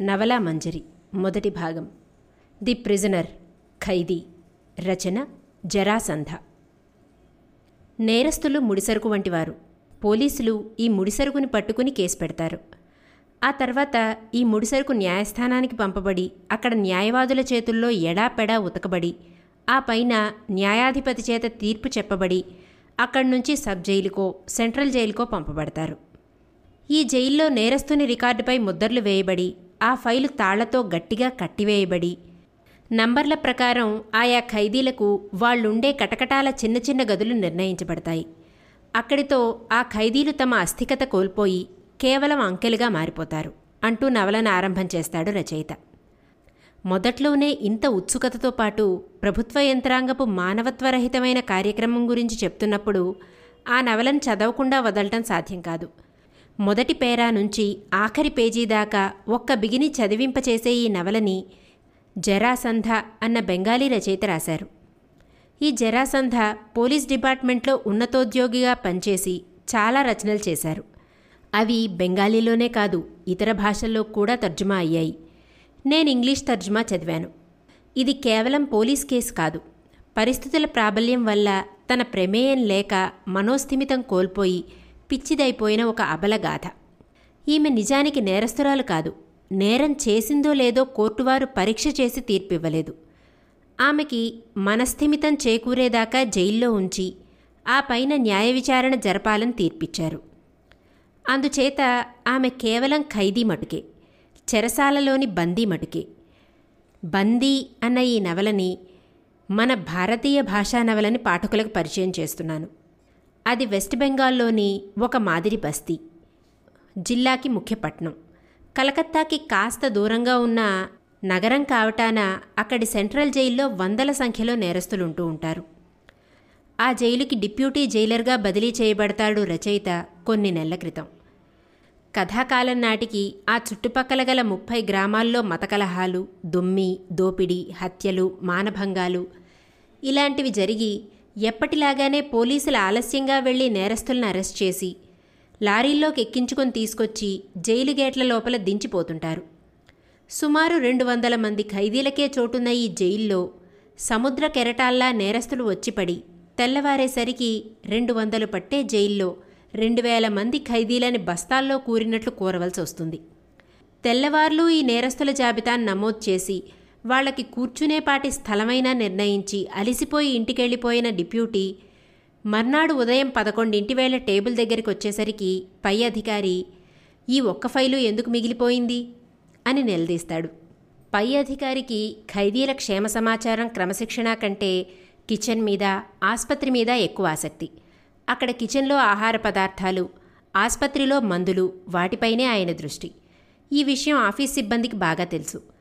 నవలా మంజరి మొదటి భాగం. ది ప్రిజనర్ ఖైదీ. రచన జరాసంధ. నేరస్తులు ముడిసరుకు వంటివారు. పోలీసులు ఈ ముడిసరుకుని పట్టుకుని కేసు పెడతారు. ఆ తర్వాత ఈ ముడిసరుకు న్యాయస్థానానికి పంపబడి అక్కడ న్యాయవాదుల చేతుల్లో ఎడాపెడా ఉతకబడి ఆ పైన న్యాయాధిపతి చేత తీర్పు చెప్పబడి అక్కడి నుంచి సబ్ జైలుకో సెంట్రల్ జైలుకో పంపబడతారు. ఈ జైల్లో నేరస్తుని రికార్డుపై ముద్దర్లు వేయబడి ఆ ఫైలు తాళ్ళతో గట్టిగా కట్టివేయబడి నంబర్ల ప్రకారం ఆయా ఖైదీలకు వాళ్ళుండే కటకటాల చిన్న చిన్న గదులు నిర్ణయించబడతాయి. అక్కడితో ఆ ఖైదీలు తమ అస్థికత కోల్పోయి కేవలం అంకెలుగా మారిపోతారు అంటూ నవలను ఆరంభం చేస్తాడు రచయిత. మొదట్లోనే ఇంత ఉత్సుకతతో పాటు ప్రభుత్వ యంత్రాంగపు మానవత్వరహితమైన కార్యక్రమం గురించి చెప్తున్నప్పుడు ఆ నవలను చదవకుండా వదలటం సాధ్యం కాదు. మొదటి పేరా నుంచి ఆఖరి పేజీ దాకా ఒక్క బిగిని చదివింపచేసే ఈ నవలని జరాసంధ అన్న బెంగాలీ రచయిత రాశారు. ఈ జరాసంధ పోలీస్ డిపార్ట్మెంట్లో ఉన్నతోద్యోగిగా పనిచేసి చాలా రచనలు చేశారు. అవి బెంగాలీలోనే కాదు ఇతర భాషల్లో కూడా తర్జుమా అయ్యాయి. నేను ఇంగ్లీష్ తర్జుమా చదివాను. ఇది కేవలం పోలీస్ కేసు కాదు. పరిస్థితుల ప్రాబల్యం వల్ల తన ప్రమేయం లేక మనోస్థిమితం కోల్పోయి పిచ్చిదైపోయిన ఒక అబలగాథ. ఈమె నిజానికి నేరస్తురాలు కాదు. నేరం చేసిందో లేదో కోర్టువారు పరీక్ష చేసి తీర్పివ్వలేదు. ఆమెకి మనస్థిమితం చేకూరేదాకా జైల్లో ఉంచి ఆ పైన న్యాయ విచారణ జరపాలని తీర్పిచ్చారు. అందుచేత ఆమె కేవలం ఖైదీ మటుకే చెరసాలలోని బందీ మటుకే. బందీ అన్న ఈ నవలని మన భారతీయ భాషా నవలని పాఠకులకు పరిచయం చేస్తున్నాను. అది వెస్ట్ బెంగాల్లోని ఒక మాదిరి బస్తీ. జిల్లాకి ముఖ్యపట్నం కలకత్తాకి కాస్త దూరంగా ఉన్న నగరం కావటాన అక్కడి సెంట్రల్ జైల్లో వందల సంఖ్యలో నేరస్తులు ఉంటూ ఉంటారు. ఆ జైలుకి డిప్యూటీ జైలర్గా బదిలీ చేయబడతాడు రచయిత కొన్ని నెలల క్రితం. కథాకాలం నాటికి ఆ చుట్టుపక్కల గల ముప్పై గ్రామాల్లో మతకలహాలు దొమ్మి దోపిడీ హత్యలు మానభంగాలు ఇలాంటివి జరిగి ఎప్పటిలాగానే పోలీసులు ఆలస్యంగా వెళ్ళి నేరస్తులను అరెస్ట్ చేసి లారీల్లోకి ఎక్కించుకొని తీసుకొచ్చి జైలు గేట్ల లోపల దించిపోతుంటారు. సుమారు రెండు వందల మంది ఖైదీలకే చోటున్న ఈ జైల్లో సముద్ర కెరటాల్లా నేరస్తులు వచ్చిపడి తెల్లవారేసరికి రెండు వందలు పట్టే జైల్లో రెండు వేల మంది ఖైదీలని బస్తాల్లో కూరినట్లు కూరవలసి వస్తుంది తెల్లవార్లు ఈ నేరస్తుల జాబితాను నమోదు చేసి వాళ్ళకి కూర్చునేపాటి స్థలమైనా నిర్ణయించి అలిసిపోయి ఇంటికెళ్ళిపోయిన డిప్యూటీ మర్నాడు ఉదయం పదకొండింటి వేళ టేబుల్ దగ్గరికి వచ్చేసరికి పై అధికారి ఈ ఒక్క ఫైలు ఎందుకు మిగిలిపోయింది? అని నిలదీస్తాడు. పై అధికారికి ఖైదీల క్షేమ సమాచారం క్రమశిక్షణ కంటే కిచెన్ మీద ఆసుపత్రి మీద ఎక్కువ ఆసక్తి. అక్కడ కిచెన్లో ఆహార పదార్థాలు ఆసుపత్రిలో మందులు వాటిపైనే ఆయన దృష్టి. ఈ విషయం ఆఫీస్ సిబ్బందికి బాగా తెలుసు.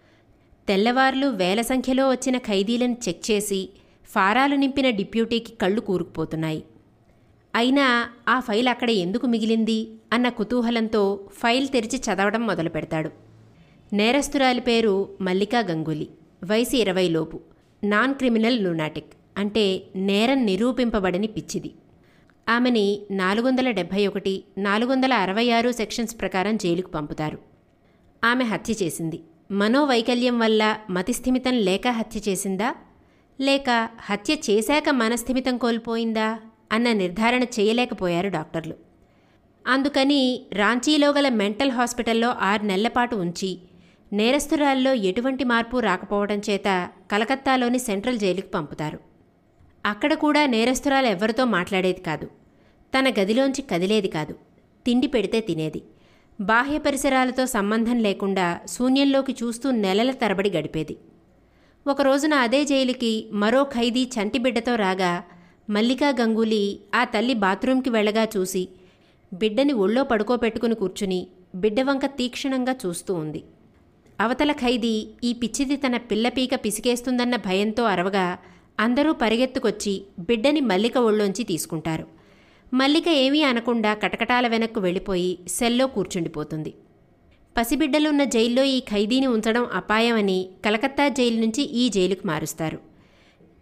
తెల్లవార్లు వేల సంఖ్యలో వచ్చిన ఖైదీలను చెక్ చేసి ఫారాలు నింపిన డిప్యూటీకి కళ్ళు కూరుకుపోతున్నాయి. అయినా ఆ ఫైల్ అక్కడ ఎందుకు మిగిలింది అన్న కుతూహలంతో ఫైల్ తెరిచి చదవడం మొదలు పెడతాడు నేరస్తురాలి పేరు మల్లికా గంగూలీ. వయసు ఇరవైలోపు నాన్ క్రిమినల్ లూనాటిక్. అంటే నేరం నిరూపింపబడని పిచ్చిది. ఆమెని నాలుగు వందల డెబ్భై ఒకటి నాలుగు వందల అరవై ఆరు సెక్షన్స్ ప్రకారం జైలుకు పంపుతారు. ఆమె హత్య చేసింది. మనోవైకల్యం వల్ల మతిస్థిమితం లేక హత్య చేసిందా? లేక హత్య చేశాక మనస్థిమితం కోల్పోయిందా? అన్న నిర్ధారణ చేయలేకపోయారు డాక్టర్లు. అందుకని రాంచీలో గల మెంటల్ హాస్పిటల్లో ఆరు నెలలపాటు ఉంచి నేరస్తురాల్లో ఎటువంటి మార్పు రాకపోవడం చేత కలకత్తాలోని సెంట్రల్ జైలుకు పంపుతారు. అక్కడ కూడా నేరస్తురాలు ఎవరితో మాట్లాడేది కాదు. తన గదిలోంచి కదిలేది కాదు. తిండి పెడితే తినేది. బాహ్య పరిసరాలతో సంబంధం లేకుండా శూన్యంలోకి చూస్తూ నెలల తరబడి గడిపేది. ఒక రోజున అదే జైలుకి మరో ఖైదీ చంటి బిడ్డతో రాగా మల్లికా గంగూలీ ఆ తల్లి బాత్రూంకి వెళ్ళగా చూసి బిడ్డని ఒళ్ళో పడుకోబెట్టుకుని కూర్చుని బిడ్డ వంక తీక్షణంగా చూస్తూ ఉంది. అవతల ఖైదీ ఈ పిచ్చిది తన పిల్లపీక పిసికేస్తుందన్న భయంతో అరవగా అందరూ పరిగెత్తుకొచ్చి బిడ్డని మల్లిక ఒళ్ళోంచి తీసుకుంటారు. మల్లిక ఏమీ అనకుండా కటకటాల వెనక్కు వెళ్ళిపోయి సెల్లో కూర్చుండిపోతుంది. పసిబిడ్డలున్న జైల్లో ఈ ఖైదీని ఉంచడం అపాయమని కలకత్తా జైలు నుంచి ఈ జైలుకు మారుస్తారు.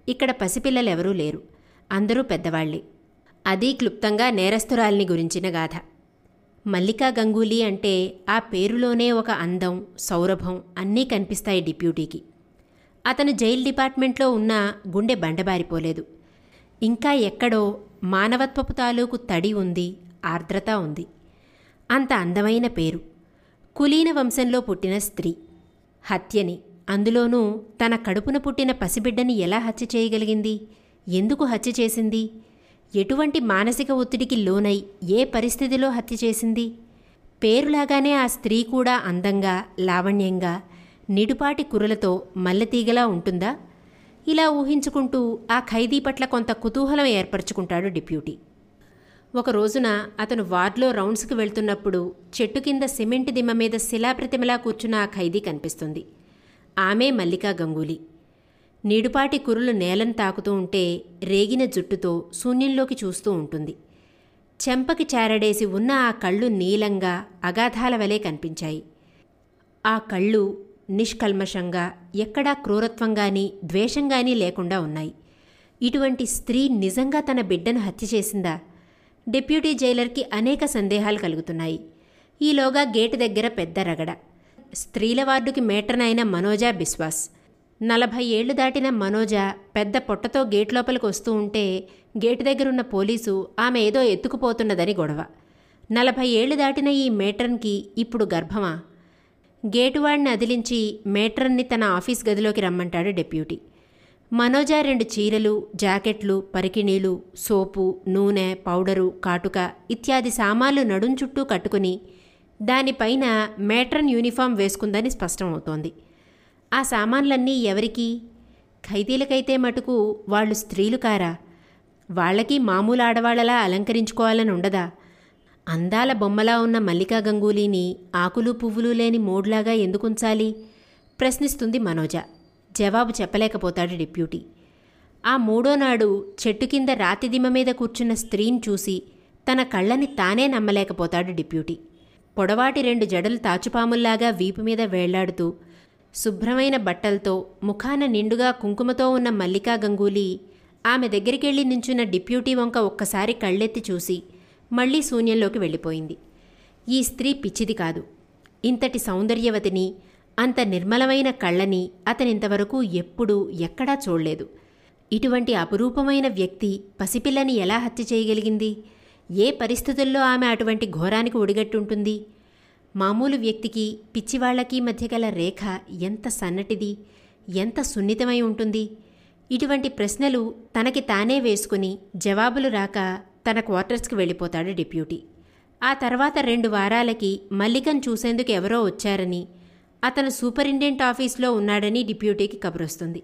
ఇక్కడ పసిపిల్లలెవరూ లేరు. అందరూ పెద్దవాళ్ళే. అదీ క్లుప్తంగా నేరస్తురాల్ని గురించిన గాథ. మల్లికా గంగూలీ అంటే ఆ పేరులోనే ఒక అందం సౌరభం అన్నీ కనిపిస్తాయి డిప్యూటీకి. అతను జైల్ డిపార్ట్మెంట్లో ఉన్న గుండె బండబారిపోలేదు. ఇంకా ఎక్కడో మానవత్వపు తాలూకు తడి ఉంది ఆర్ద్రత ఉంది. అంత అందమైన పేరు. కులీన వంశంలో పుట్టిన స్త్రీ. హత్యని అందులోనూ తన కడుపున పుట్టిన పసిబిడ్డని ఎలా హత్య చేయగలిగింది? ఎందుకు హత్య చేసింది? ఎటువంటి మానసిక ఒత్తిడికి లోనై ఏ పరిస్థితిలో హత్య చేసింది? పేరులాగానే ఆ స్త్రీ కూడా అందంగా లావణ్యంగా నిడుపాటి కురులతో మల్లెతీగలా ఉంటుందా? ఇలా ఊహించుకుంటూ ఆ ఖైదీ పట్ల కొంత కుతూహలం ఏర్పరచుకుంటాడు డిప్యూటీ. ఒక రోజున అతను వార్డులో రౌండ్స్కి వెళ్తున్నప్పుడు చెట్టు కింద సిమెంట్ దిమ్మ మీద శిలాప్రతిమలా కూర్చున్న ఆ ఖైదీ కనిపిస్తుంది. ఆమె మల్లికా గంగూలీ. నీడుపాటి కురులు నేలను తాకుతూ ఉంటే రేగిన జుట్టుతో శూన్యంలోకి చూస్తూ ఉంటుంది. చెంపకి చారడేసి ఉన్న ఆ కళ్ళు నీలంగా అగాధాల వలె కనిపించాయి. ఆ కళ్ళు నిష్కల్మషంగా ఎక్కడా క్రూరత్వంగాని ద్వేషంగాని లేకుండా ఉన్నాయి. ఇటువంటి స్త్రీ నిజంగా తన బిడ్డను హత్య చేసిందా? డిప్యూటీ జైలర్కి అనేక సందేహాలు కలుగుతున్నాయి. ఈలోగా గేటు దగ్గర పెద్ద రగడ. స్త్రీల వార్డుకి మేటర్నైన మనోజా బిశ్వాస్. నలభై ఏళ్ళు దాటిన మనోజ పెద్ద పొట్టతో గేట్ లోపలికి వస్తూ ఉంటే గేటు దగ్గరున్న పోలీసు ఆమె ఏదో ఎత్తుకుపోతున్నదని గొడవ. నలభై ఏళ్ళు దాటిన ఈ మేటర్న్కి ఇప్పుడు గర్భమా? గేటువాడిని అదిలించి మేట్రన్ని తన ఆఫీస్ గదిలోకి రమ్మంటాడు డెప్యూటీ. మనోజ రెండు చీరలు జాకెట్లు పరికిణీలు సోపు నూనె పౌడరు కాటుక ఇత్యాది సామాన్లు నడుం చుట్టూ కట్టుకుని దానిపైన మేట్రన్ యూనిఫామ్ వేసుకుందని స్పష్టమవుతోంది. ఆ సామాన్లన్నీ ఎవరికి? ఖైదీలకైతే మటుకు వాళ్ళు స్త్రీలు కారా? వాళ్ళకి మామూలు ఆడవాళ్ళలా అలంకరించుకోవాలని ఉండదా అందాల బొమ్మలా ఉన్న మల్లికా గంగూలీని ఆకులు పువ్వులు లేని మూడ్లాగా ఎందుకుంచాలి? ప్రశ్నిస్తుంది మనోజ. జవాబు చెప్పలేకపోతాడు డిప్యూటీ. ఆ మూడో నాడు చెట్టు కింద రాతిదిమ మీద కూర్చున్న స్త్రీని చూసి తన కళ్ళని తానే నమ్మలేకపోతాడు డిప్యూటీ. పొడవాటి రెండు జడలు తాచుపాముల్లాగా వీపు మీద వేళ్ళాడుతూ శుభ్రమైన బట్టలతో ముఖాన నిండుగా కుంకుమతో ఉన్న మల్లికా గంగూలీ ఆమె దగ్గరికెళ్ళి నించున్న డిప్యూటీ వంక ఒక్కసారి కళ్ళెత్తి చూసి మళ్ళీ శూన్యంలోకి వెళ్ళిపోయింది. ఈ స్త్రీ పిచ్చిది కాదు. ఇంతటి సౌందర్యవతిని అంత నిర్మలమైన కళ్ళని అతనింతవరకు ఎప్పుడూ ఎక్కడా చూడలేదు. ఇటువంటి అపురూపమైన వ్యక్తి పసిపిల్లని ఎలా హత్య చేయగలిగింది? ఏ పరిస్థితుల్లో ఆమె అటువంటి ఘోరానికి ఒడిగట్టుంటుంది? మామూలు వ్యక్తికి పిచ్చివాళ్ళకి మధ్య గల రేఖ ఎంత సన్నటిది ఎంత సున్నితమై ఉంటుంది? ఇటువంటి ప్రశ్నలు తనకి తానే వేసుకుని జవాబులు రాక తన క్వార్టర్స్కి వెళ్ళిపోతాడు డిప్యూటీ. ఆ తర్వాత రెండు వారాలకి మల్లికను చూసేందుకు ఎవరో వచ్చారని అతను సూపరింటెండెంట్ ఆఫీస్లో ఉన్నాడని డిప్యూటీకి కబురొస్తుంది.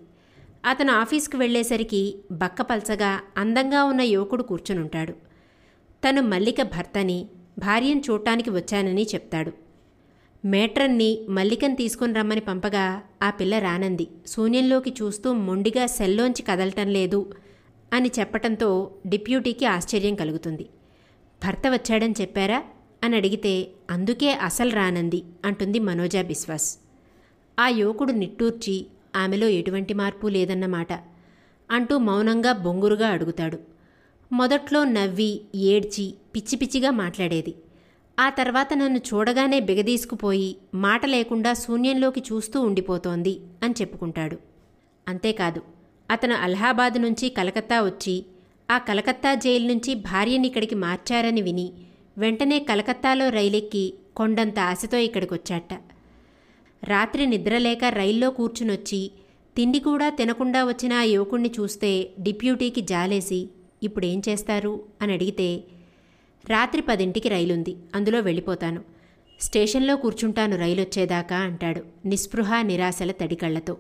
అతను ఆఫీస్కి వెళ్ళేసరికి బక్కపల్చగా అందంగా ఉన్న యువకుడు కూర్చునుంటాడు. తను మల్లిక భర్తని భార్యను చూడటానికి వచ్చానని చెప్తాడు. మేట్రన్ని మల్లికను తీసుకుని రమ్మని పంపగా ఆ పిల్ల రానంది. శూన్యంలోకి చూస్తూ మొండిగా సెల్లోంచి కదలటం లేదు. అని చెప్పటంతో డిప్యూటీకి ఆశ్చర్యం కలుగుతుంది. భర్త వచ్చాడని చెప్పారా? అని అడిగితే అందుకే అసలు రానంది అంటుంది మనోజా బిశ్వాస్. ఆ యువకుడు నిట్టూర్చి ఆమెలో ఎటువంటి మార్పు లేదన్నమాట అంటూ మౌనంగా బొంగురుగా అడుగుతాడు. మొదట్లో నవ్వి ఏడ్చి పిచ్చి పిచ్చిగా మాట్లాడేది. ఆ తర్వాత నన్ను చూడగానే బిగదీసుకుపోయి మాట లేకుండా శూన్యంలోకి చూస్తూ ఉండిపోతోంది అని చెప్పుకుంటాడు. అంతేకాదు అతను అలహాబాద్ నుంచి కలకత్తా వచ్చి ఆ కలకత్తా జైలు నుంచి భార్యని ఇక్కడికి మార్చారని విని వెంటనే కలకత్తాలో రైలెక్కి కొండంత ఆశతో ఇక్కడికొచ్చాట. రాత్రి నిద్రలేక రైల్లో కూర్చునొచ్చి తిండి కూడా తినకుండా వచ్చిన ఆ యువకుణ్ణి చూస్తే డిప్యూటీకి జాలేసి ఇప్పుడేం చేస్తారు? అని అడిగితే రాత్రి పదింటికి రైలుంది అందులో వెళ్ళిపోతాను. స్టేషన్లో కూర్చుంటాను రైలొచ్చేదాకా అంటాడు నిస్పృహ నిరాశల తడికళ్ళతో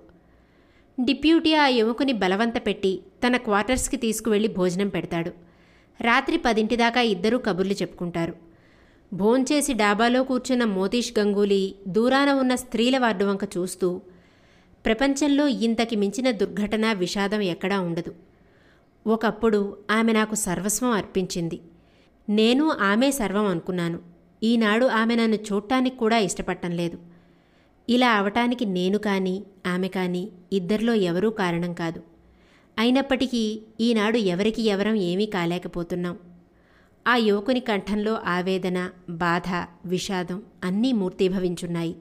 డిప్యూటీ ఆ యువకుని బలవంత పెట్టి తన క్వార్టర్స్కి తీసుకువెళ్ళి భోజనం పెడతాడు. రాత్రి పదింటి దాకా ఇద్దరూ కబుర్లు చెప్పుకుంటారు. భోంచేసి డాబాలో కూర్చున్న మోతీష్ గంగూలీ దూరాన ఉన్న స్త్రీల వార్డు వంక చూస్తూ ప్రపంచంలో ఇంతకి మించిన దుర్ఘటన విషాదం ఎక్కడా ఉండదు. ఒకప్పుడు ఆమె నాకు సర్వస్వం అర్పించింది. నేను ఆమె సర్వం అనుకున్నాను. ఈనాడు ఆమె నన్ను చూడటానికి కూడా ఇష్టపడటం లేదు. ఇలా అవటానికి నేను కానీ ఆమె కానీ ఇద్దరిలో ఎవరూ కారణం కాదు. అయినప్పటికీ ఈనాడు ఎవరికి ఎవరం ఏమీ కాలేకపోతున్నాం. ఆ యువకుని కంఠంలో ఆవేదన బాధ విషాదం అన్నీ మూర్తీభవించున్నాయి.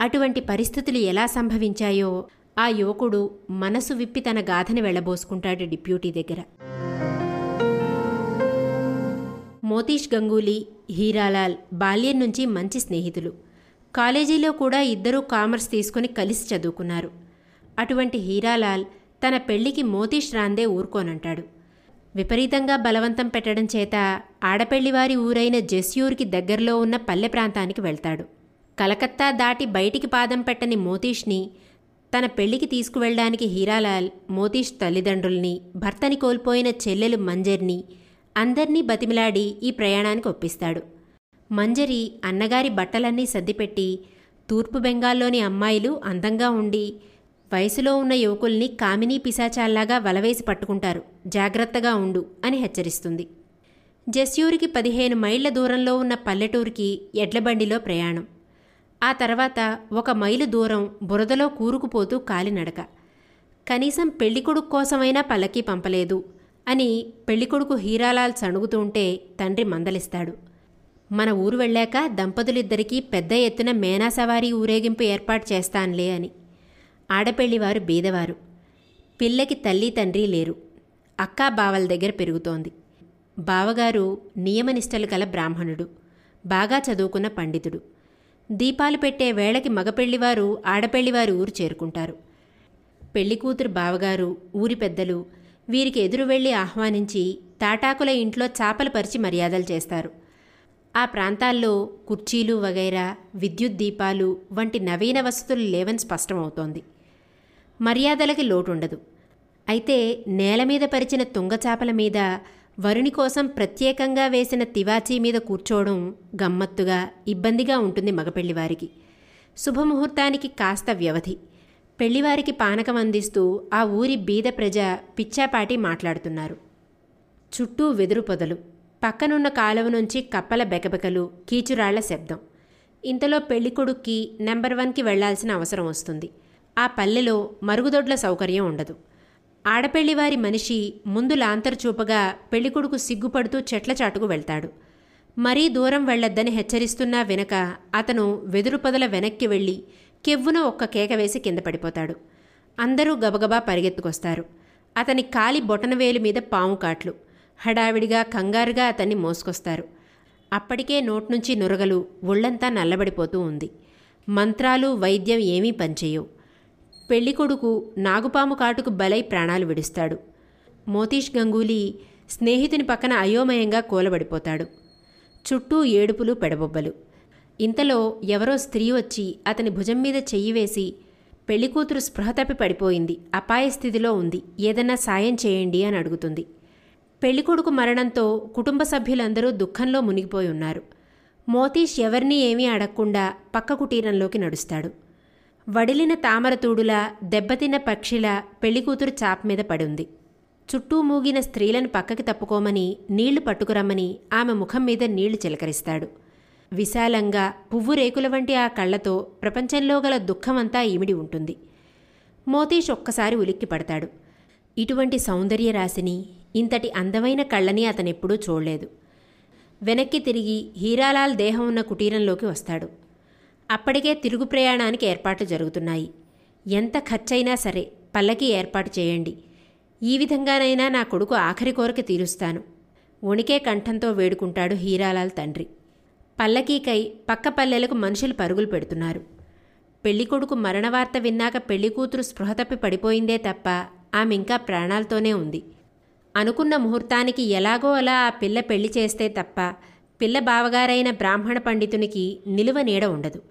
అటువంటి పరిస్థితులు ఎలా సంభవించాయో ఆ యువకుడు మనసు విప్పి తన గాథని వెళ్ళబోసుకుంటాడు డిప్యూటీ దగ్గర. మోతీష్ గంగూలీ హీరాలాల్ బాల్యం నుంచి మంచి స్నేహితులు. కాలేజీలో కూడా ఇద్దరూ కామర్స్ తీసుకుని కలిసి చదువుకున్నారు. అటువంటి హీరాలాల్ తన పెళ్ళికి మోతీష్ రాందే ఊరుకోనంటాడు. విపరీతంగా బలవంతం పెట్టడం చేత ఆడపెళ్ళివారి ఊరైన జెస్యూర్కి దగ్గరలో ఉన్న పల్లె ప్రాంతానికి వెళ్తాడు. కలకత్తా దాటి బయటికి పాదం పెట్టని మోతీష్ని తన పెళ్ళికి తీసుకువెళ్ళడానికి హీరాలాల్ మోతీష్ తల్లిదండ్రుల్ని భర్తని కోల్పోయిన చెల్లెలు మంజర్ని అందర్నీ బతిమిలాడి ఈ ప్రయాణానికి ఒప్పిస్తాడు. మంజరి అన్నగారి బట్టలన్నీ సర్దిపెట్టి తూర్పు బెంగాల్లోని అమ్మాయిలు అందంగా ఉండి వయసులో ఉన్న యువకుల్ని కామినీ పిశాచాల్లాగా వలవేసి పట్టుకుంటారు. జాగ్రత్తగా ఉండు అని హెచ్చరిస్తుంది. జస్యూరికి పదిహేను మైళ్ళ దూరంలో ఉన్న పల్లెటూరికి ఎడ్లబండిలో ప్రయాణం. ఆ తర్వాత ఒక మైలు దూరం బురదలో కూరుకుపోతూ కాలినడక కనీసం పెళ్ళికొడుకు కోసమైనా పల్లకి పంపలేదు అని పెళ్ళికొడుకు హీరాలాల్ సణుగుతుంటే తండ్రి మందలిస్తాడు. మన ఊరు వెళ్ళాక దంపతులిద్దరికీ పెద్ద ఎత్తున మేనా సవారీ ఊరేగింపు ఏర్పాటు చేస్తానులే అని. ఆడపెళ్ళివారు బీదవారు. పిల్లకి తల్లి తండ్రి లేరు. అక్కా బావల దగ్గర పెరుగుతోంది. బావగారు నియమనిష్టలు గల బ్రాహ్మణుడు. బాగా చదువుకున్న పండితుడు. దీపాలు పెట్టే వేళకి మగపెళ్ళివారు ఆడపెళ్ళివారు ఊరు చేరుకుంటారు. పెళ్ళికూతురు బావగారు ఊరి పెద్దలు వీరికి ఎదురు వెళ్ళి ఆహ్వానించి తాటాకుల ఇంట్లో చాపలు పరిచి మర్యాదలు చేస్తారు. ఆ ప్రాంతాల్లో కుర్చీలు వగైరా విద్యుత్ దీపాలు వంటి నవీన వసతులు లేవని స్పష్టమవుతోంది. మర్యాదలకి లోటుండదు. అయితే నేల మీద పరిచిన తుంగచాపల మీద వరుని కోసం ప్రత్యేకంగా వేసిన తివాచీ మీద కూర్చోవడం గమ్మత్తుగా ఇబ్బందిగా ఉంటుంది మగపెళ్ళివారికి శుభముహూర్తానికి కాస్త వ్యవధి. పెళ్ళివారికి పానకం అందిస్తూ ఆ ఊరి బీద ప్రజ పిచ్చాపాటి మాట్లాడుతున్నారు. చుట్టూ వెదురు పొదలు. పక్కనున్న కాలువ నుంచి కప్పల బెకబెకలు కీచురాళ్ళ శబ్దం. ఇంతలో పెళ్ళికొడుక్కి నెంబర్ వన్కి వెళ్ళాల్సిన అవసరం వస్తుంది. ఆ పల్లెలో మరుగుదొడ్ల సౌకర్యం ఉండదు. ఆడపెళ్ళివారి మనిషి ముందు లాంతరు చూపగా పెళ్ళికొడుకు సిగ్గుపడుతూ చెట్ల చాటుకు వెళ్తాడు. మరీ దూరం వెళ్ళొద్దని హెచ్చరిస్తున్నా వెనక అతను వెదురు పొదల వెనక్కి వెళ్ళి కెవ్వున ఒక్క కేక వేసి కింద పడిపోతాడు. అందరూ గబగబా పరిగెత్తుకొస్తారు. అతని కాలి బొటనవేలు మీద పాము కాట్లు. హడావిడిగా కంగారుగా అతన్ని మోసుకొస్తారు. అప్పటికే నోట్నుంచి నురగలు ఒళ్ళంతా నల్లబడిపోతూ ఉంది. మంత్రాలు వైద్యం ఏమీ పనిచేయవు. పెళ్ళికొడుకు నాగుపాము కాటుకు బలై ప్రాణాలు విడుస్తాడు. మోతీష్ గంగూలీ స్నేహితుని పక్కన అయోమయంగా కూలబడిపోతాడు. చుట్టూ ఏడుపులు పెడబొబ్బలు. ఇంతలో ఎవరో స్త్రీ వచ్చి అతని భుజం మీద చెయ్యి వేసి పెళ్ళికూతురు స్పృహ తప్పి పడిపోయింది. అపాయ స్థితిలో ఉంది. ఏదన్నా సాయం చేయండి అని అడుగుతుంది. పెళ్ళికొడుకు మరణంతో కుటుంబ సభ్యులందరూ దుఃఖంలో మునిగిపోయి ఉన్నారు. మోతీష్ ఎవరినీ ఏమీ అడగకుండా పక్క కుటీరంలోకి నడుస్తాడు. వడిలిన తామరతూడులా దెబ్బతిన్న పక్షిలా పెళ్ళికూతురు చాప మీద పడుంది. చుట్టూ మూగిన స్త్రీలను పక్కకి తప్పుకోమని నీళ్ళు పట్టుకురమ్మని ఆమె ముఖం మీద నీళ్ళు చిలకరిస్తాడు. విశాలంగా పువ్వు రేకుల వంటి ఆ కళ్ళతో ప్రపంచంలో గల దుఃఖమంతా ఇమిడి ఉంటుంది. మోతీష్ ఒక్కసారి ఉలిక్కి పడతాడు ఇటువంటి సౌందర్య రాశిని ఇంతటి అందమైన కళ్ళని అతనెప్పుడూ చూడలేదు. వెనక్కి తిరిగి హీరాలాల్ దేహం ఉన్న కుటీరంలోకి వస్తాడు. అప్పటికే తిరుగు ప్రయాణానికి ఏర్పాట్లు జరుగుతున్నాయి. ఎంత ఖర్చైనా సరే పల్లకి ఏర్పాటు చేయండి. ఈ విధంగానైనా నా కొడుకు ఆఖరి కోరిక తీరుస్తాను. వణికే కంఠంతో వేడుకుంటాడు హీరాలాల్ తండ్రి. పల్లకీకై పక్క పల్లెలకు మనుషులు పరుగులు పెడుతున్నారు. పెళ్ళికొడుకు మరణవార్త విన్నాక పెళ్ళికూతురు స్పృహ తప్పి పడిపోయిందే తప్ప ఆమె ఇంకా ప్రాణాలతోనే ఉంది. అనుకున్న ముహూర్తానికి ఎలాగో అలా ఆ పిల్ల పెళ్ళి చేస్తే తప్ప పిల్ల బావగారైన బ్రాహ్మణ పండితునికి నిలువ నీడ ఉండదు.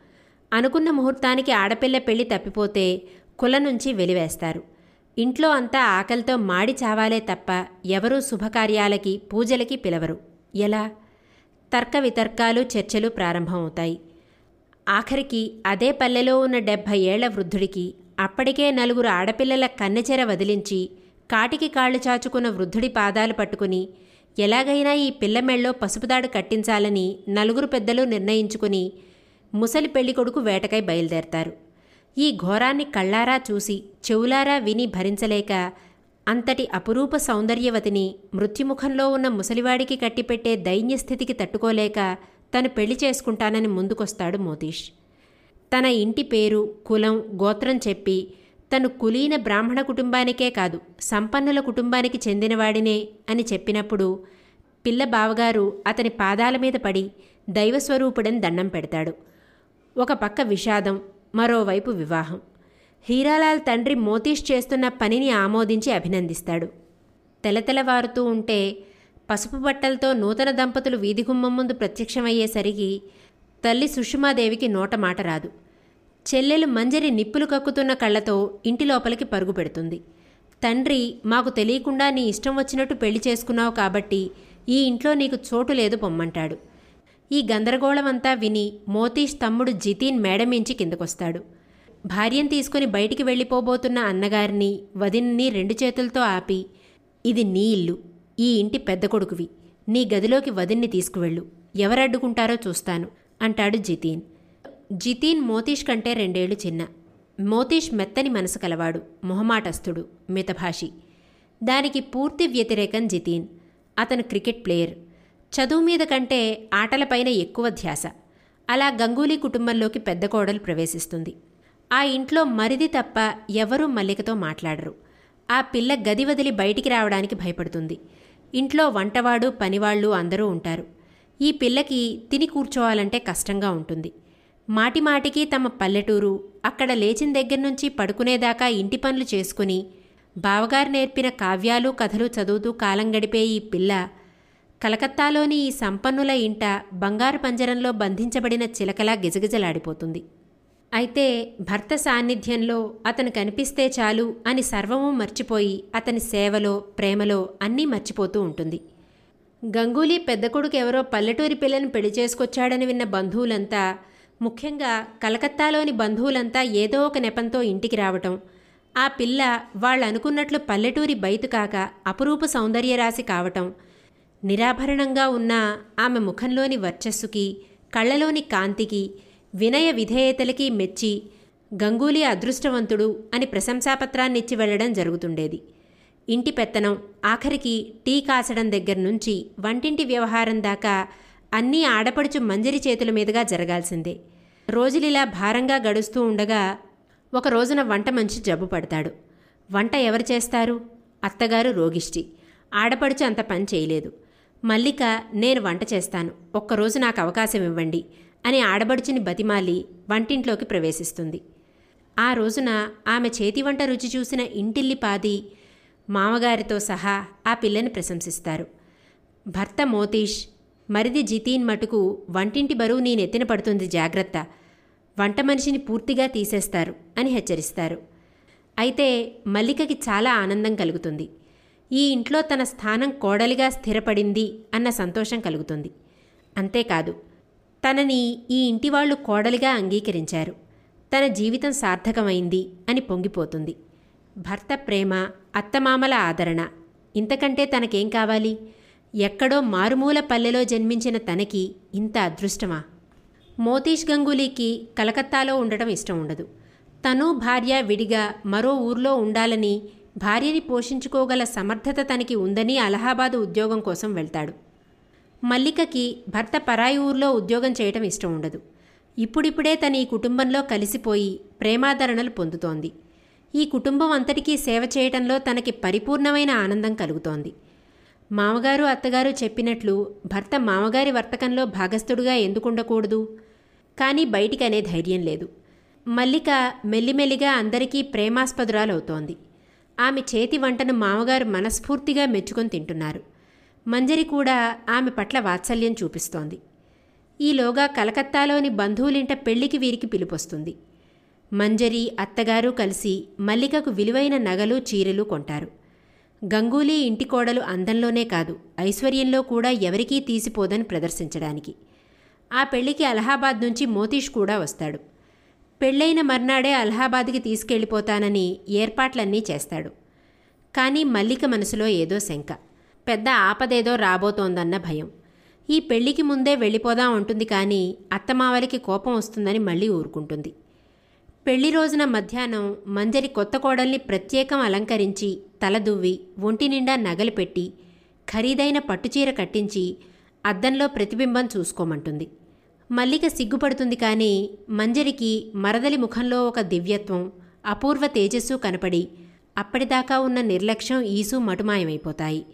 అనుకున్న ముహూర్తానికి ఆడపిల్ల పెళ్ళి తప్పిపోతే కుల నుంచి వెలివేస్తారు. ఇంట్లో అంతా ఆకలితో మాడి చావాలే తప్ప ఎవరూ శుభకార్యాలకి పూజలకి పిలవరు. ఎలా? తర్క వితర్కాలు చర్చలు ప్రారంభమవుతాయి. ఆఖరికి అదే పల్లెలో ఉన్న డెబ్భై ఏళ్ళ వృద్ధుడికి అప్పటికే నలుగురు ఆడపిల్లల కన్నెచెర వదిలించి కాటికి కాళ్ళు చాచుకున్న వృద్ధుడి పాదాలు పట్టుకుని ఎలాగైనా ఈ పిల్లమెళ్ళో పసుపుదాడు కట్టించాలని నలుగురు పెద్దలు నిర్ణయించుకుని ముసలి పెళ్ళికొడుకు వేటకై బయలుదేరతారు. ఈ ఘోరాన్ని కళ్ళారా చూసి చెవులారా విని భరించలేక అంతటి అపురూప సౌందర్యవతిని మృత్యుముఖంలో ఉన్న ముసలివాడికి కట్టిపెట్టే దైన్యస్థితికి తట్టుకోలేక తను పెళ్ళి చేసుకుంటానని ముందుకొస్తాడు మోతీష్. తన ఇంటి పేరు కులం గోత్రం చెప్పి తను కులీన బ్రాహ్మణ కుటుంబానికే కాదు సంపన్నుల కుటుంబానికి చెందినవాడినే అని చెప్పినప్పుడు పిల్ల బావగారు అతని పాదాల మీద పడి దైవస్వరూపుడని దండం పెడతాడు. ఒక పక్క విషాదం మరోవైపు వివాహం. హీరాలాల్ తండ్రి మోతీష్ చేస్తున్న పనిని ఆమోదించి అభినందిస్తాడు. తెలతెలవారుతూ ఉంటే పసుపు బట్టలతో నూతన దంపతులు వీధిగుమ్మం ముందు ప్రత్యక్షమయ్యేసరికి తల్లి సుషుమాదేవికి నోట మాట రాదు. చెల్లెలు మంజరి నిప్పులు కక్కుతున్న కళ్ళతో ఇంటి లోపలికి పరుగు పెడుతుంది. తండ్రి మాకు తెలియకుండా నీ ఇష్టం వచ్చినట్టు పెళ్ళి చేసుకున్నావు కాబట్టి ఈ ఇంట్లో నీకు చోటు లేదు పొమ్మంటాడు ఈ గందరగోళమంతా విని మోతీష్ తమ్ముడు జితీన్ మేడమించి కిందకొస్తాడు. భార్యను తీసుకుని బయటికి వెళ్ళిపోబోతున్న అన్నగారిని వదిన్ని రెండు చేతులతో ఆపి ఇది నీ ఇల్లు ఈ ఇంటి పెద్ద కొడుకువి. నీ గదిలోకి వదిన్ని తీసుకువెళ్ళు. ఎవరడ్డుకుంటారో చూస్తాను అంటాడు జితీన్. జితీన్ మోతీష్ కంటే రెండేళ్ళు చిన్న. మోతీష్ మెత్తని మనసు కలవాడు మొహమాటస్థుడు మితభాషి. దానికి పూర్తి వ్యతిరేకం జితీన్. అతను క్రికెట్ ప్లేయర్. చదువు మీద కంటే ఆటలపైన ఎక్కువ ధ్యాస. అలా గంగూలీ కుటుంబంలోకి పెద్ద కోడలు ప్రవేశిస్తుంది. ఆ ఇంట్లో మరిది తప్ప ఎవరూ మల్లికతో మాట్లాడరు. ఆ పిల్ల గది వదిలి బయటికి రావడానికి భయపడుతుంది. ఇంట్లో వంటవాడు పనివాళ్ళు అందరూ ఉంటారు. ఈ పిల్లకి తిని కూర్చోవాలంటే కష్టంగా ఉంటుంది. మాటిమాటికి తమ పల్లెటూరు అక్కడ లేచిన దగ్గర నుంచి పడుకునేదాకా ఇంటి పనులు చేసుకుని బావగారు నేర్పిన కావ్యాలు కథలు చదువుతూ కాలం గడిపే ఈ పిల్ల కలకత్తాలోని ఈ సంపన్నుల ఇంట బంగారు పంజరంలో బంధించబడిన చిలకలా గిజగిజలాడిపోతుంది. అయితే భర్త సాన్నిధ్యంలో అతను కనిపిస్తే చాలు అని సర్వము మర్చిపోయి అతని సేవలో ప్రేమలో అన్నీ మర్చిపోతూ ఉంటుంది. గంగూలీ పెద్ద కొడుకు ఎవరో పల్లెటూరి పిల్లని పెళ్ళి చేసుకొచ్చాడని విన్న బంధువులంతా ముఖ్యంగా కలకత్తాలోని బంధువులంతా ఏదో ఒక నెపంతో ఇంటికి రావటం. ఆ పిల్ల వాళ్ళనుకున్నట్లు పల్లెటూరి బయటు కాక అపురూప సౌందర్యరాశి కావటం. నిరాభరణంగా ఉన్న ఆమె ముఖంలోని వర్చస్సుకి కళ్ళలోని కాంతికి వినయ విధేయతలకి మెచ్చి గంగూలీ అదృష్టవంతుడు అని ప్రశంసాపత్రాన్నిచ్చి వెళ్ళడం జరుగుతుండేది. ఇంటి పెత్తనం ఆఖరికి టీ కాసడం దగ్గర నుంచి వంటింటి వ్యవహారం దాకా అన్నీ ఆడపడుచు మంజరి చేతుల మీదుగా జరగాల్సిందే. రోజులిలా భారంగా గడుస్తూ ఉండగా ఒక రోజున వంట మంచి జబ్బు పడతాడు. వంట ఎవరు చేస్తారు? అత్తగారు రోగిష్టి. ఆడపడుచు అంత పని చేయలేదు. మల్లిక నేను వంట చేస్తాను. ఒక్కరోజు నాకు అవకాశం ఇవ్వండి అని ఆడబడుచుని బతిమాలి వంటింట్లోకి ప్రవేశిస్తుంది. ఆ రోజున ఆమె చేతి వంట రుచి చూసిన ఇంటిల్లి పాది మామగారితో సహా ఆ పిల్లని ప్రశంసిస్తారు. భర్త మోతీష్ మరిది జితీన్ మటుకు వంటింటి బరువు నేనెత్తిన పడుతుంది జాగ్రత్త. వంట మనిషిని పూర్తిగా తీసేస్తారు అని హెచ్చరిస్తారు. అయితే మల్లికకి చాలా ఆనందం కలుగుతుంది. ఈ ఇంట్లో తన స్థానం కోడలిగా స్థిరపడింది అన్న సంతోషం కలుగుతుంది. అంతేకాదు తనని ఈ ఇంటి వాళ్ళు కోడలిగా అంగీకరించారు. తన జీవితం సార్థకమైంది అని పొంగిపోతుంది. భర్త ప్రేమ అత్తమామల ఆదరణ ఇంతకంటే తనకేం కావాలి? ఎక్కడో మారుమూల పల్లెలో జన్మించిన తనకి ఇంత అదృష్టమా? మోతీష్ గంగూలీకి కలకత్తాలో ఉండటం ఇష్టం ఉండదు. తను భార్య విడిగా మరో ఊర్లో ఉండాలని భార్యని పోషించుకోగల సమర్థత తనకి ఉందని అలహాబాద్ ఉద్యోగం కోసం వెళ్తాడు. మల్లికకి భర్త పరాయి ఊర్లో ఉద్యోగం చేయటం ఇష్టం ఉండదు. ఇప్పుడిప్పుడే తన ఈ కుటుంబంలో కలిసిపోయి ప్రేమాదరణలు పొందుతోంది. ఈ కుటుంబం అంతటికీ సేవ చేయటంలో తనకి పరిపూర్ణమైన ఆనందం కలుగుతోంది. మామగారు అత్తగారు చెప్పినట్లు భర్త మామగారి వర్తకంలో భాగస్థుడుగా ఎందుకుండకూడదు? కానీ బయటికనే ధైర్యం లేదు. మల్లిక మెల్లిమెల్లిగా అందరికీ ప్రేమాస్పదురాలవుతోంది. ఆమె చేతి వంటను మామగారు మనస్ఫూర్తిగా మెచ్చుకొని తింటున్నారు. మంజరి కూడా ఆమె పట్ల వాత్సల్యం చూపిస్తోంది. ఈలోగా కలకత్తాలోని బంధువులింట పెళ్ళికి వీరికి పిలుపొస్తుంది. మంజరి అత్తగారు కలిసి మల్లికకు విలువైన నగలు చీరలు కొంటారు. గంగూలీ ఇంటి కోడలు అందంలోనే కాదు ఐశ్వర్యంలో కూడా ఎవరికీ తీసిపోదని ప్రదర్శించడానికి. ఆ పెళ్ళికి అలహాబాద్ నుంచి మోతీష్ కూడా వస్తాడు. పెళ్ళైన మర్నాడే అలహాబాద్కి తీసుకెళ్ళిపోతానని ఏర్పాట్లన్నీ చేస్తాడు. కానీ మల్లిక మనసులో ఏదో శంక. పెద్ద ఆపదేదో రాబోతోందన్న భయం. ఈ పెళ్ళికి ముందే వెళ్ళిపోదాం ఉంటుంది కానీ అత్తమావలికి కోపం వస్తుందని మళ్ళీ ఊరుకుంటుంది. పెళ్ళి రోజున మధ్యాహ్నం మంజరి కొత్త కోడల్ని ప్రత్యేకం అలంకరించి తలదువ్వి ఒంటినిండా నగలు పెట్టి ఖరీదైన పట్టుచీర కట్టించి అద్దంలో ప్రతిబింబం చూసుకోమంటుంది. మల్లిక సిగ్గుపడుతుంది కానీ మంజరికి మరదలి ముఖంలో ఒక దివ్యత్వం అపూర్వ తేజస్సు కనపడి అప్పటిదాకా ఉన్న నిర్లక్ష్యం ఈసు మటుమాయమైపోతాయి.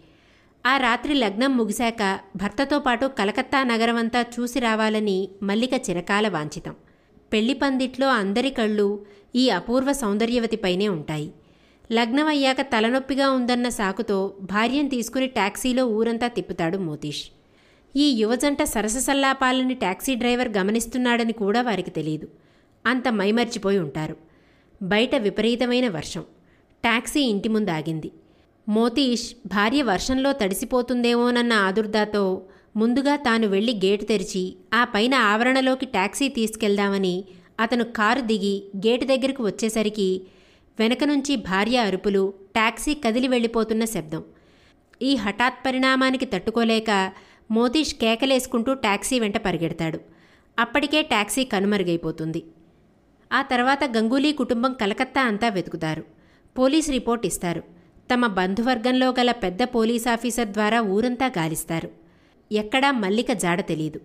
ఆ రాత్రి లగ్నం ముగిశాక భర్తతో పాటు కలకత్తా నగరమంతా చూసి రావాలని మల్లిక చిరకాల వాంఛితం. పెళ్ళి పందిట్లో అందరి కళ్ళు ఈ అపూర్వ సౌందర్యవతిపైనే ఉంటాయి. లగ్నం అయ్యాక తలనొప్పిగా ఉందన్న సాకుతో భార్యను తీసుకుని టాక్సీలో ఊరంతా తిప్పుతాడు మోతీష్. ఈ యువజంట సరససల్లాపాలని టాక్సీ డ్రైవర్ గమనిస్తున్నాడని కూడా వారికి తెలియదు అంత మైమర్చిపోయి ఉంటారు. బయట విపరీతమైన వర్షం. ట్యాక్సీ ఇంటి ముందు ఆగింది మోతీష్ భార్య వర్షంలో తడిసిపోతుందేమోనన్న ఆదుర్దాతో ముందుగా తాను వెళ్ళి గేటు తెరిచి ఆ పైన ఆవరణలోకి టాక్సీ తీసుకెళ్దామని అతను కారు దిగి గేటు దగ్గరకు వచ్చేసరికి వెనక నుంచి భార్య అరుపులు టాక్సీ కదిలి వెళ్ళిపోతున్న శబ్దం. ఈ హఠాత్ పరిణామానికి తట్టుకోలేక మోతీష్ కేకలేసుకుంటూ టాక్సీ వెంట పరిగెడతాడు. అప్పటికే టాక్సీ కనుమరుగైపోతుంది. ఆ తర్వాత గంగూలీ కుటుంబం కలకత్తా అంతా వెతుకుతారు. పోలీస్ రిపోర్ట్ ఇస్తారు. తమ బంధువర్గంలో గల పెద్ద పోలీస్ ఆఫీసర్ ద్వారా ఊరంతా గాలిస్తారు. ఎక్కడా మల్లిక జాడ తెలీదు.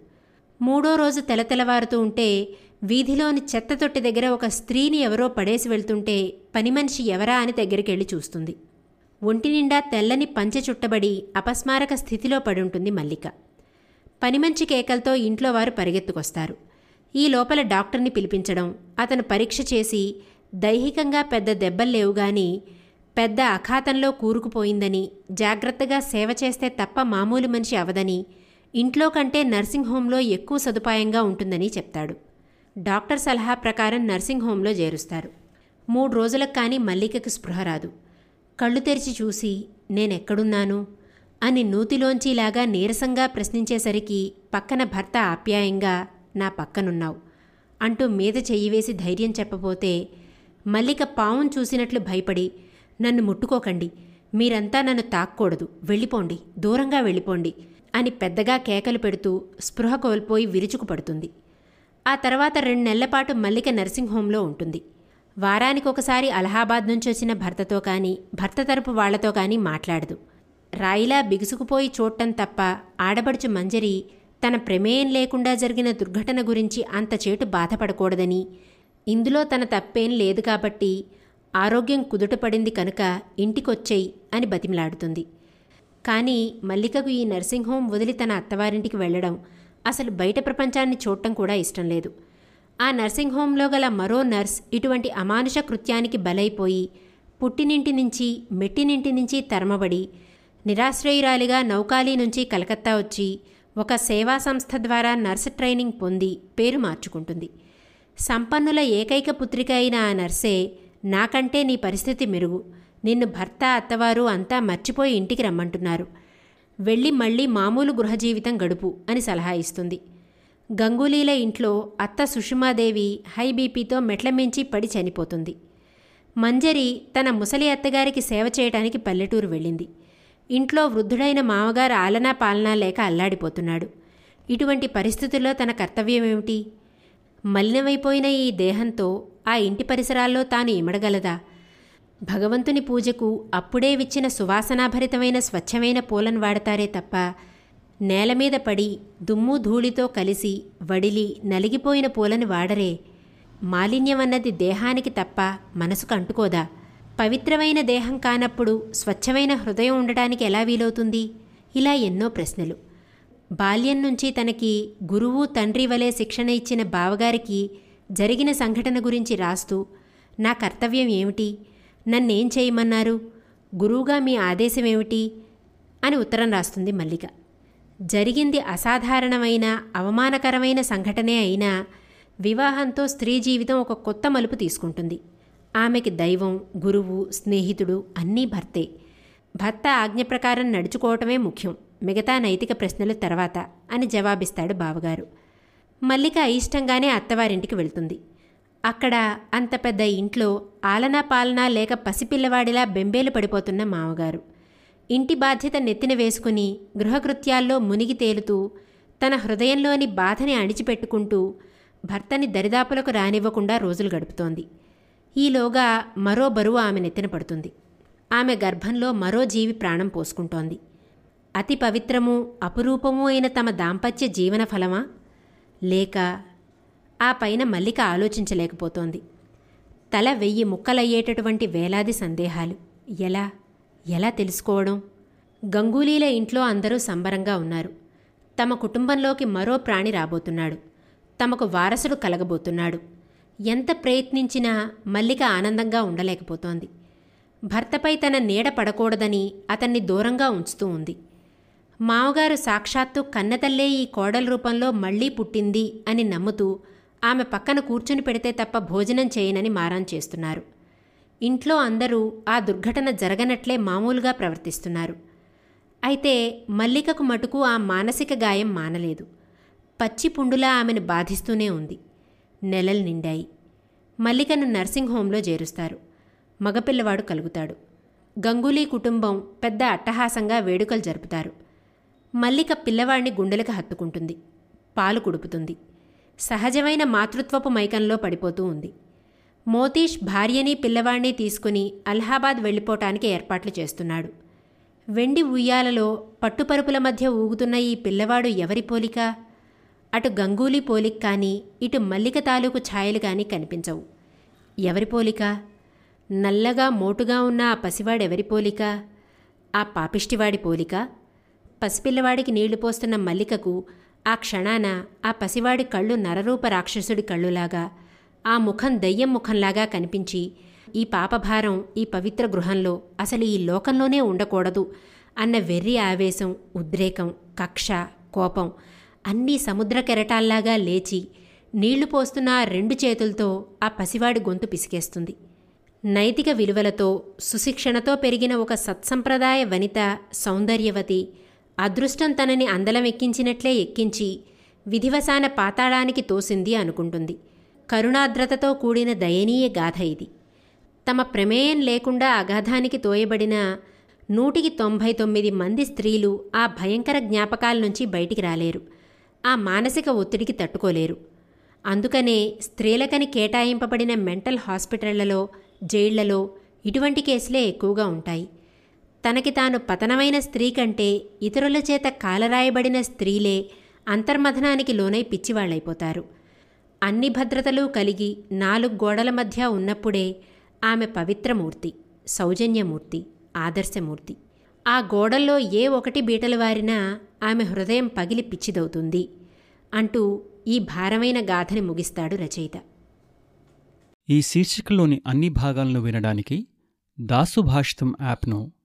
మూడో రోజు తెలతెలవారుతూ ఉంటే వీధిలోని చెత్త తొట్టి దగ్గర ఒక స్త్రీని ఎవరో పడేసి వెళ్తుంటే పని మనిషి ఎవరా అని దగ్గరికి వెళ్ళి చూస్తుంది. ఒంటి నిండా తెల్లని పంచె చుట్టబడి అపస్మారక స్థితిలో పడుంటుంది మల్లిక. పనిమంచి కేకలతో ఇంట్లో వారు పరిగెత్తుకొస్తారు. ఈ లోపల డాక్టర్ని పిలిపించడం అతను పరీక్ష చేసి దైహికంగా పెద్ద దెబ్బలు లేవు గాని పెద్ద అఖాతంలో కూరుకుపోయిందని జాగ్రత్తగా సేవ చేస్తే తప్ప మామూలు మనిషి అవదని ఇంట్లో కంటే నర్సింగ్ హోంలో ఎక్కువ సదుపాయంగా ఉంటుందని చెప్తాడు. డాక్టర్ సలహా ప్రకారం నర్సింగ్ హోంలో చేరుస్తారు. మూడు రోజులకు కానీ మల్లికకు స్పృహ రాదు. కళ్ళు తెరిచి చూసి నేనెక్కడున్నాను? అని నూతిలోంచిలాగా నీరసంగా ప్రశ్నించేసరికి పక్కన భర్త ఆప్యాయంగా నా పక్కనున్నావు అంటూ మీద చెయ్యి వేసి ధైర్యం చెప్పబోతే మల్లిక పావును చూసినట్లు భయపడి నన్ను ముట్టుకోకండి. మీరంతా నన్ను తాక్కూడదు. వెళ్ళిపోండి. దూరంగా వెళ్ళిపోండి అని పెద్దగా కేకలు పెడుతూ స్పృహ కోల్పోయి విరుచుకుపడుతుంది. ఆ తర్వాత రెండు నెలలపాటు మల్లిక నర్సింగ్ హోంలో ఉంటుంది. వారానికి ఒకసారి అలహాబాద్ నుంచి వచ్చిన భర్తతో కానీ భర్త తరపు వాళ్ళతో కానీ మాట్లాడదు. రాయిలా బిగుసుకుపోయి చూడటం తప్ప ఆడబడుచు మంజరి తన ప్రమేయం లేకుండా జరిగిన దుర్ఘటన గురించి అంత చేటు బాధపడకూడదని ఇందులో తన తప్పేం లేదు కాబట్టి ఆరోగ్యం కుదుటపడింది కనుక ఇంటికొచ్చేయి అని బతిమిలాడుతుంది. కానీ మల్లికకు ఈ నర్సింగ్ హోం వదిలి తన అత్తవారింటికి వెళ్ళడం అసలు బయట ప్రపంచాన్ని చూడటం కూడా ఇష్టం లేదు. ఆ నర్సింగ్ హోంలో గల మరో నర్స్ ఇటువంటి అమానుష కృత్యానికి బలైపోయి పుట్టినింటి నుంచి మెట్టినింటి నుంచి తరమబడి నిరాశ్రయురాలిగా నౌకాలి నుంచి కలకత్తా వచ్చి ఒక సేవా సంస్థ ద్వారా నర్స్ ట్రైనింగ్ పొంది పేరు మార్చుకుంటుంది. సంపన్నుల ఏకైక పుత్రిక అయిన ఆ నర్సే నాకంటే నీ పరిస్థితి మెరుగు. నిన్ను భర్త అత్తవారు అంతా మర్చిపోయి ఇంటికి రమ్మంటున్నారు. వెళ్ళి మళ్ళీ మామూలు గృహజీవితం గడుపు అని సలహా ఇస్తుంది. గంగూలీల ఇంట్లో అత్త సుషుమాదేవి హై బీపీతో మెట్లమించి పడి చనిపోతుంది. మంజరి తన ముసలి అత్తగారికి సేవ చేయడానికి పల్లెటూరు వెళ్ళింది. ఇంట్లో వృద్ధుడైన మామగారు ఆలనా పాలనా లేక అల్లాడిపోతున్నాడు. ఇటువంటి పరిస్థితుల్లో తన కర్తవ్యమేమిటి? మలినమైపోయిన ఈ దేహంతో ఆ ఇంటి పరిసరాల్లో తాను ఇమడగలదా? భగవంతుని పూజకు అప్పుడే విచ్చిన సువాసనాభరితమైన స్వచ్ఛమైన పూలను వాడతారే తప్ప నేల మీద పడి దుమ్ము ధూళితో కలిసి వడిలి నలిగిపోయిన పూలను వాడరే. మాలిన్యమన్నది దేహానికి తప్ప మనసుకు అంటుకోదా? పవిత్రమైన దేహం కానప్పుడు స్వచ్ఛమైన హృదయం ఉండటానికి ఎలా వీలవుతుంది? ఇలా ఎన్నో ప్రశ్నలు. బాల్యం నుంచి తనకి గురువు తండ్రి వలె శిక్షణ ఇచ్చిన బావగారికి జరిగిన సంఘటన గురించి రాస్తూ నా కర్తవ్యం ఏమిటి? నన్నేం చేయమన్నారు? గురువుగా మీ ఆదేశం ఏమిటి అని ఉత్తరం రాస్తుంది మల్లిక. జరిగింది అసాధారణమైన అవమానకరమైన సంఘటనే అయినా వివాహంతో స్త్రీ జీవితం ఒక కొత్త మలుపు తీసుకుంటుంది. ఆమెకి దైవం గురువు స్నేహితుడు అన్నీ భర్తే. భర్త ఆజ్ఞ ప్రకారం నడుచుకోవటమే ముఖ్యం. మిగతా నైతిక ప్రశ్నలు తర్వాత అని జవాబిస్తాడు బావగారు. మల్లిక అయిష్టంగానే అత్తవారింటికి వెళ్తుంది. అక్కడ అంత పెద్ద ఇంట్లో ఆలనా పాలనా లేక పసిపిల్లవాడిలా బెంబేలు పడిపోతున్న మామగారు. ఇంటి బాధ్యత నెత్తిన వేసుకుని గృహకృత్యాల్లో మునిగి తేలుతూ తన హృదయంలోని బాధని అణిచిపెట్టుకుంటూ భర్తని దరిదాపులకు రానివ్వకుండా రోజులు గడుపుతోంది. ఈలోగా మరో బరువు ఆమె నెత్తిన పడుతుంది. ఆమె గర్భంలో మరో జీవి ప్రాణం పోసుకుంటోంది. అతి పవిత్రము అపురూపము అయిన తమ దాంపత్య జీవన ఫలమా? లేక ఆ పైన మల్లిక ఆలోచించలేకపోతోంది. తల వెయ్యి ముక్కలయ్యేటటువంటి వేలాది సందేహాలు. ఎలా? ఎలా తెలుసుకోవడం? గంగూలీల ఇంట్లో అందరూ సంబరంగా ఉన్నారు. తమ కుటుంబంలోకి మరో ప్రాణి రాబోతున్నాడు. తమకు వారసుడు కలగబోతున్నాడు. ఎంత ప్రయత్నించినా మల్లిక ఆనందంగా ఉండలేకపోతోంది. భర్తపై తన నీడ పడకూడదని అతన్ని దూరంగా ఉంచుతూ ఉంది. మావగారు సాక్షాత్తు కన్నతల్లే ఈ కోడల రూపంలో మళ్ళీ పుట్టింది అని నమ్ముతూ ఆమె పక్కన కూర్చుని పెడితే తప్ప భోజనం చేయనని మారాన్ చేస్తున్నారు. ఇంట్లో అందరూ ఆ దుర్ఘటన జరగనట్లే మామూలుగా ప్రవర్తిస్తున్నారు. అయితే మల్లికకు మటుకు ఆ మానసిక గాయం మానలేదు. పచ్చి పుండులా ఆమెను బాధిస్తూనే ఉంది. నెలలు నిండాయి. మల్లికను నర్సింగ్ హోంలో చేరుస్తారు. మగపిల్లవాడు కలుగుతాడు. గంగూలీ కుటుంబం పెద్ద అట్టహాసంగా వేడుకలు జరుపుతారు. మల్లిక పిల్లవాడిని గుండెలకు హత్తుకుంటుంది. పాలు కుడుపుతుంది. సహజమైన మాతృత్వపు మైకంలో పడిపోతూ ఉంది. మోతీష్ భార్యని పిల్లవాడిని తీసుకుని అలహాబాద్ వెళ్ళిపోవటానికి ఏర్పాట్లు చేస్తున్నాడు. వెండి ఉయ్యాలలో పట్టుపరుపుల మధ్య ఊగుతున్న ఈ పిల్లవాడు ఎవరి పోలిక? అటు గంగూలీ పోలిక కానీ ఇటు మల్లిక తాలూకు ఛాయలు కానీ కనిపించవు. ఎవరి పోలిక? నల్లగా మోటుగా ఉన్న ఆ పసివాడెవరి పోలిక? ఆ పాపిష్టివాడి పోలిక? పసిపిల్లవాడికి నీళ్ళు పోస్తున్న మల్లికకు ఆ క్షణాన ఆ పసివాడి కళ్ళు నరరూప రాక్షసుడి కళ్ళులాగా ఆ ముఖం దయ్యం ముఖంలాగా కనిపించి ఈ పాపభారం ఈ పవిత్ర గృహంలో అసలు ఈ లోకంలోనే ఉండకూడదు అన్న వెర్రి ఆవేశం ఉద్రేకం కక్ష కోపం అన్నీ సముద్ర కెరటాల్లాగా లేచి నీళ్ళు పోస్తున్న ఆ రెండు చేతులతో ఆ పసివాడి గొంతు పిసికేస్తుంది. నైతిక విలువలతో సుశిక్షణతో పెరిగిన ఒక సత్సంప్రదాయ వనిత సౌందర్యవతి అదృష్టం తనని అందలం ఎక్కించినట్లే ఎక్కించి విధివసాన పాతాళానికి తోసింది అనుకుంటుంది. కరుణాద్రతతో కూడిన దయనీయ గాథ ఇది. తమ ప్రమేయం లేకుండా అగాధానికి తోయబడిన నూటికి తొంభై తొమ్మిది మంది స్త్రీలు ఆ భయంకర జ్ఞాపకాల నుంచి బయటికి రాలేరు. ఆ మానసిక ఒత్తిడికి తట్టుకోలేరు. అందుకనే స్త్రీలకని కేటాయింపబడిన మెంటల్ హాస్పిటళ్ళలో జైళ్ళలో ఇటువంటి కేసులే ఎక్కువగా ఉంటాయి. తనకి తాను పతనమైన స్త్రీ కంటే ఇతరుల చేత కాలరాయబడిన స్త్రీలే అంతర్మథనానికి లోనై పిచ్చివాళ్ళైపోతారు అన్ని భద్రతలు కలిగి నాలుగు గోడల మధ్య ఉన్నప్పుడే ఆమె పవిత్రమూర్తి సౌజన్యమూర్తి ఆదర్శమూర్తి. ఆ గోడల్లో ఏ ఒకటి బీటలు వారినా ఆమె హృదయం పగిలి పిచ్చిదవుతుంది అంటూ ఈ భారమైన గాథని ముగిస్తాడు రచయిత. ఈ శీర్షికలోని అన్ని భాగాలను వినడానికి దాసు భాషితం యాప్ను